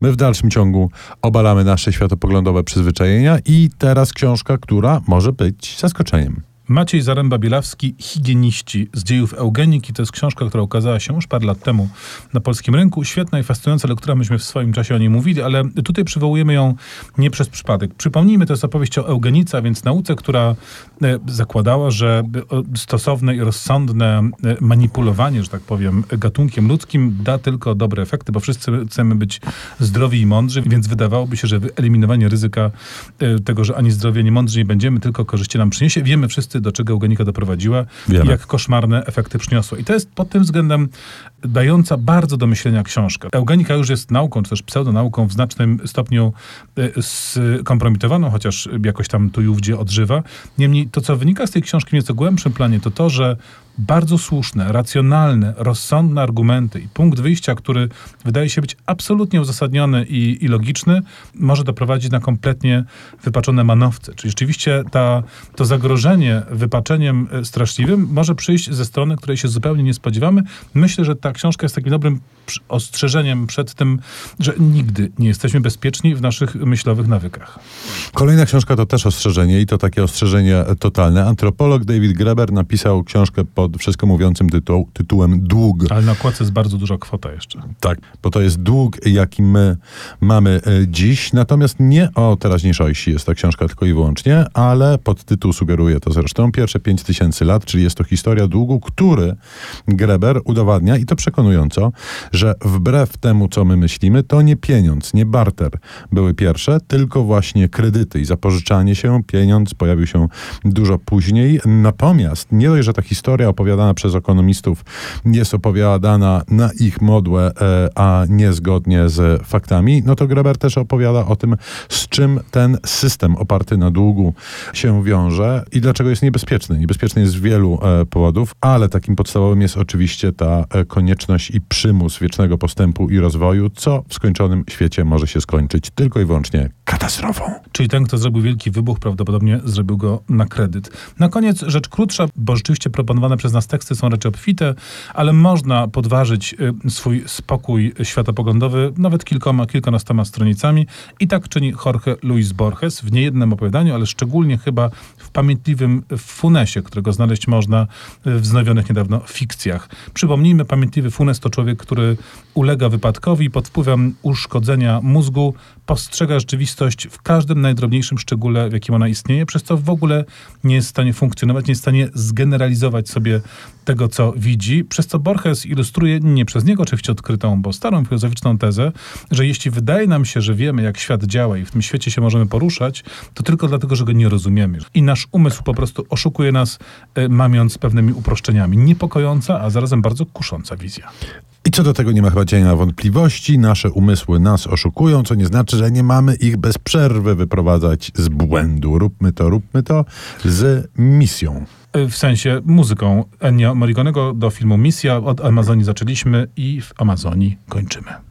My w dalszym ciągu obalamy nasze światopoglądowe przyzwyczajenia i teraz książka, która może być zaskoczeniem. Maciej Zaręba-Bielawski, Higieniści z dziejów eugeniki. To jest książka, która ukazała się już parę lat temu na polskim rynku. Świetna i fascynująca lektura, myśmy w swoim czasie o niej mówili, ale tutaj przywołujemy ją nie przez przypadek. Przypomnijmy, to jest opowieść o eugenice, a więc nauce, która e, zakładała, że stosowne i rozsądne e, manipulowanie, że tak powiem, gatunkiem ludzkim da tylko dobre efekty, bo wszyscy chcemy być zdrowi i mądrzy, więc wydawałoby się, że wyeliminowanie ryzyka e, tego, że ani zdrowie, ani mądrzy nie będziemy, tylko korzyści nam przyniesie. Wiemy wszyscy, do czego eugenika doprowadziła Wiemy. i jak koszmarne efekty przyniosła. I to jest pod tym względem dająca bardzo do myślenia książka. Eugenika już jest nauką, czy też pseudonauką w znacznym stopniu e, skompromitowaną, chociaż jakoś tam tu i ówdzie odżywa. Niemniej to, co wynika z tej książki w nieco głębszym planie, to to, że bardzo słuszne, racjonalne, rozsądne argumenty i punkt wyjścia, który wydaje się być absolutnie uzasadniony i, i logiczny, może doprowadzić na kompletnie wypaczone manowce. Czyli rzeczywiście ta, to zagrożenie wypaczeniem e, straszliwym może przyjść ze strony, której się zupełnie nie spodziewamy. Myślę, że ta książka jest takim dobrym ostrzeżeniem przed tym, że nigdy nie jesteśmy bezpieczni w naszych myślowych nawykach. Kolejna książka to też ostrzeżenie i to takie ostrzeżenie totalne. Antropolog David Greber napisał książkę pod wszystko mówiącym tytuł, tytułem Dług. Ale na okładce jest bardzo duża kwota jeszcze. Tak, bo to jest dług, jaki my mamy e, dziś. Natomiast nie o teraźniejszości jest ta książka tylko i wyłącznie, ale podtytuł sugeruje to zresztą. Pierwsze 5000 lat, czyli jest to historia długu, który Greber udowadnia i to przekonująco, że wbrew temu, co my myślimy, to nie pieniądz, nie barter były pierwsze, tylko właśnie kredyty i zapożyczanie się. Pieniądz pojawił się dużo później. Natomiast nie dość, że ta historia opowiadana przez ekonomistów jest opowiadana na ich modłę, e, a nie zgodnie z faktami, no to Greber też opowiada o tym, z czym ten system oparty na długu się wiąże i dlaczego jest niebezpieczny. Niebezpieczny jest z wielu e, powodów, ale takim podstawowym jest oczywiście ta e, konieczność i przymus wiecznego postępu i rozwoju, co w skończonym świecie może się skończyć tylko i wyłącznie katastrofą. Czyli ten, kto zrobił wielki wybuch, prawdopodobnie zrobił go na kredyt. Na koniec rzecz krótsza, bo rzeczywiście proponowane przez nas teksty są raczej obfite, ale można podważyć y, swój spokój światopoglądowy nawet kilkoma, kilkunastoma stronicami. I tak czyni Jorge Luis Borges w niejednym opowiadaniu, ale szczególnie chyba w pamiętliwym Funesie, którego znaleźć można w wznowionych niedawno fikcjach. Przypomnijmy, pamiętliwy Funes to człowiek, który ulega wypadkowi pod wpływem uszkodzenia mózgu postrzega rzeczywistość w każdym najdrobniejszym szczególe, w jakim ona istnieje, przez co w ogóle nie jest w stanie funkcjonować, nie jest w stanie zgeneralizować sobie tego, co widzi, przez co Borges ilustruje nie przez niego oczywiście odkrytą, bo starą filozoficzną tezę, że jeśli wydaje nam się, że wiemy, jak świat działa i w tym świecie się możemy poruszać, to tylko dlatego, że go nie rozumiemy. I nasz umysł po prostu oszukuje nas, e, mamiąc pewnymi uproszczeniami. Niepokojąca, a zarazem bardzo kusząca wizja. I co do tego nie ma chyba cienia wątpliwości. Nasze umysły nas oszukują, co nie znaczy, że nie mamy ich bez przerwy wyprowadzać z błędu. Róbmy to, róbmy to z misją. W sensie muzyką Ennio Morriconego do filmu Misja. Od Amazonii zaczęliśmy i w Amazonii kończymy.